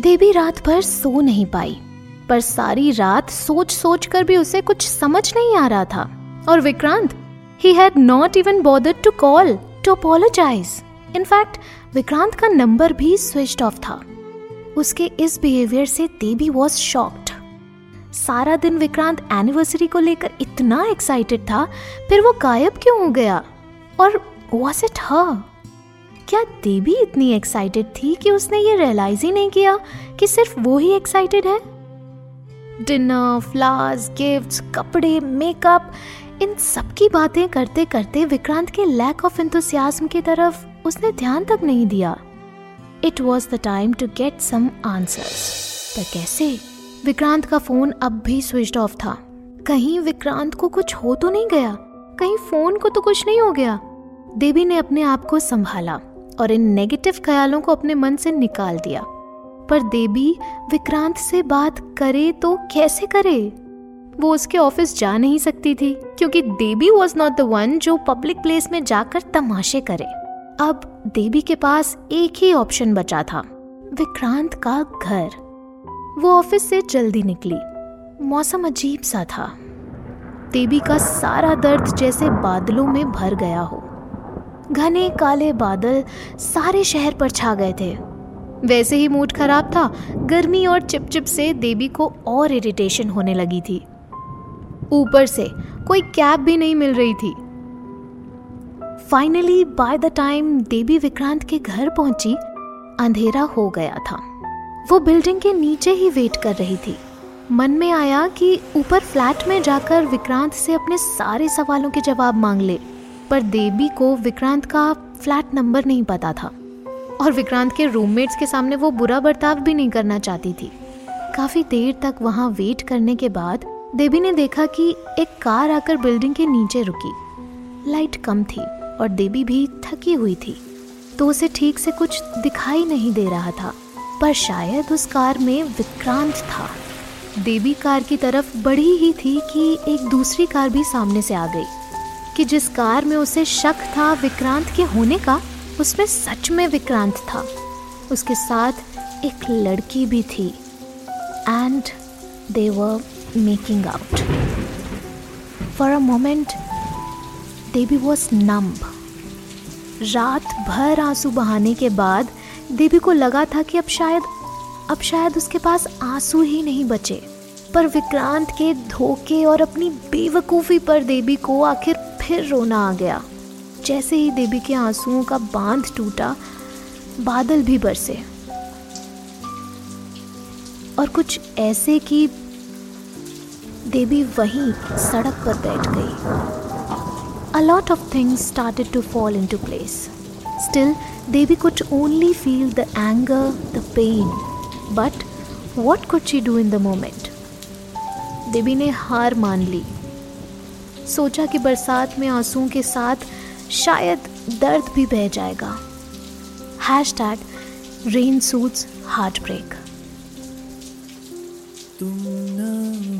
देवी रात भर सो नहीं पाई, पर सारी रात सोच सोच कर भी उसे कुछ समझ नहीं आ रहा था। और विक्रांत ही had not even bothered to call to apologize in fact Vikrant का नंबर भी स्विच ऑफ़ था। उसके इस बिहेवियर से देवी वॉज़ शॉक्ड सारा दिन विक्रांत एनिवर्सरी को लेकर इतना एक्साइटेड था, फिर वो गायब क्यों हो गया? और वॉज़ इट हर क्या देवी इतनी एक्साइटेड थी कि उसने ये रियलाइज़ ही नहीं किया कि सिर्फ़ वो ही एक्साइटेड है? डिनर फ्लावर्स गिफ्ट्स कपड़े मेकअप इन सब की बातें करते करते विक्रांत के लैक ऑफ़ इंथुसियाज्म की तरफ़ उसने ध्यान तक नहीं दिया। It was the time to get some answers पर कैसे? विक्रांत का फ़ोन अब भी स्विच ऑफ़ था। कहीं विक्रांत को कुछ हो तो नहीं गया। कहीं फ़ोन को तो कुछ नहीं हो गया। देवी ने अपने आप को संभाला। और इन नेगेटिव ख्यालों को अपने मन से निकाल दिया। पर देवी विक्रांत से बात करे तो कैसे करे? वो उसके ऑफ़िस जा नहीं सकती थी, क्योंकि Devi was not the one जो पब्लिक प्लेस में जाकर तमाशे करे। अब देवी के पास एक ही ऑप्शन बचा था, विक्रांत का घर। वो ऑफ़िस से जल्दी निकली। मौसम अजीब सा था। देवी का सारा दर्द जैसे बादलों में भर गया हो। घने काले बादल सारे शहर पर छा गए थे। वैसे ही मूड खराब था। गर्मी और चिपचिप से देवी को और इरिटेशन होने लगी थी। ऊपर से कोई कैब भी नहीं मिल रही थी। Finally by the time Devi Vikrant के घर पहुँची, अंधेरा हो गया था। वो बिल्डिंग के नीचे ही वेट कर रही थी। मन में आया कि ऊपर फ्लैट में जाकर विक्रांत से अपने सारे सवालों के जवाब मांग ले। पर देवी को विक्रांत का फ्लैट नंबर नहीं पता था। और विक्रांत के रूममेट्स के सामने वो बुरा बर्ताव भी नहीं करना चाहती थी। काफ़ी देर तक वहाँ वेट करने के बाद देवी ने देखा कि एक कार आकर बिल्डिंग के नीचे रुकी। लाइट कम थी और देवी भी थकी हुई थी। तो उसे ठीक से कुछ दिखाई नहीं दे रहा था, पर शायद उस कार में विक्रांत था। देवी कार की तरफ़ बढ़ी ही थी कि एक दूसरी कार भी सामने से आ गई। कि जिस कार में उसे शक था विक्रांत के होने का, उसमें सच में विक्रांत था। उसके साथ एक लड़की भी थी। And they were making out for a moment Devi was numb रात भर आँसू बहाने के बाद देवी को लगा था कि अब शायद अब शायद उसके पास आँसू ही नहीं बचे। पर विक्रांत के धोखे और अपनी बेवकूफ़ी पर देवी को आखिर फिर रोना आ गया। जैसे ही देवी के आंसुओं का बाँध टूटा, बादल भी बरसे। और कुछ ऐसे कि देवी वहीं सड़क पर बैठ गई। A lot of things started to fall into place still Devi कुछ only feel the anger the pain but what could she do in the moment Devi ने हार मान ली। सोचा कि बरसात में आंसुओं के साथ शायद दर्द भी बह जाएगा। Hashtag rain suits heartbreak तुम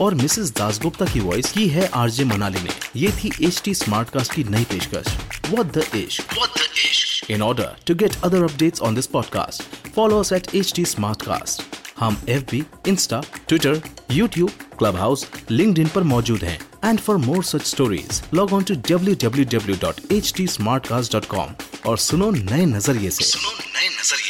और मिसेस दासगुप्ता की वॉइस की है आरजे मनाली ने ये थी एच टी स्मार्ट कास्ट की नई पेशकश। Ish. What the Ish. In order to get other updates on this podcast, follow us at HT हम F B Insta Twitter YouTube Clubhouse LinkedIn पर मौजूद हैं। And for more such stories log on to W W W dot H T Smartcast dot com और सुनो नए नज़रिए से। सुनो नए नज़रिए।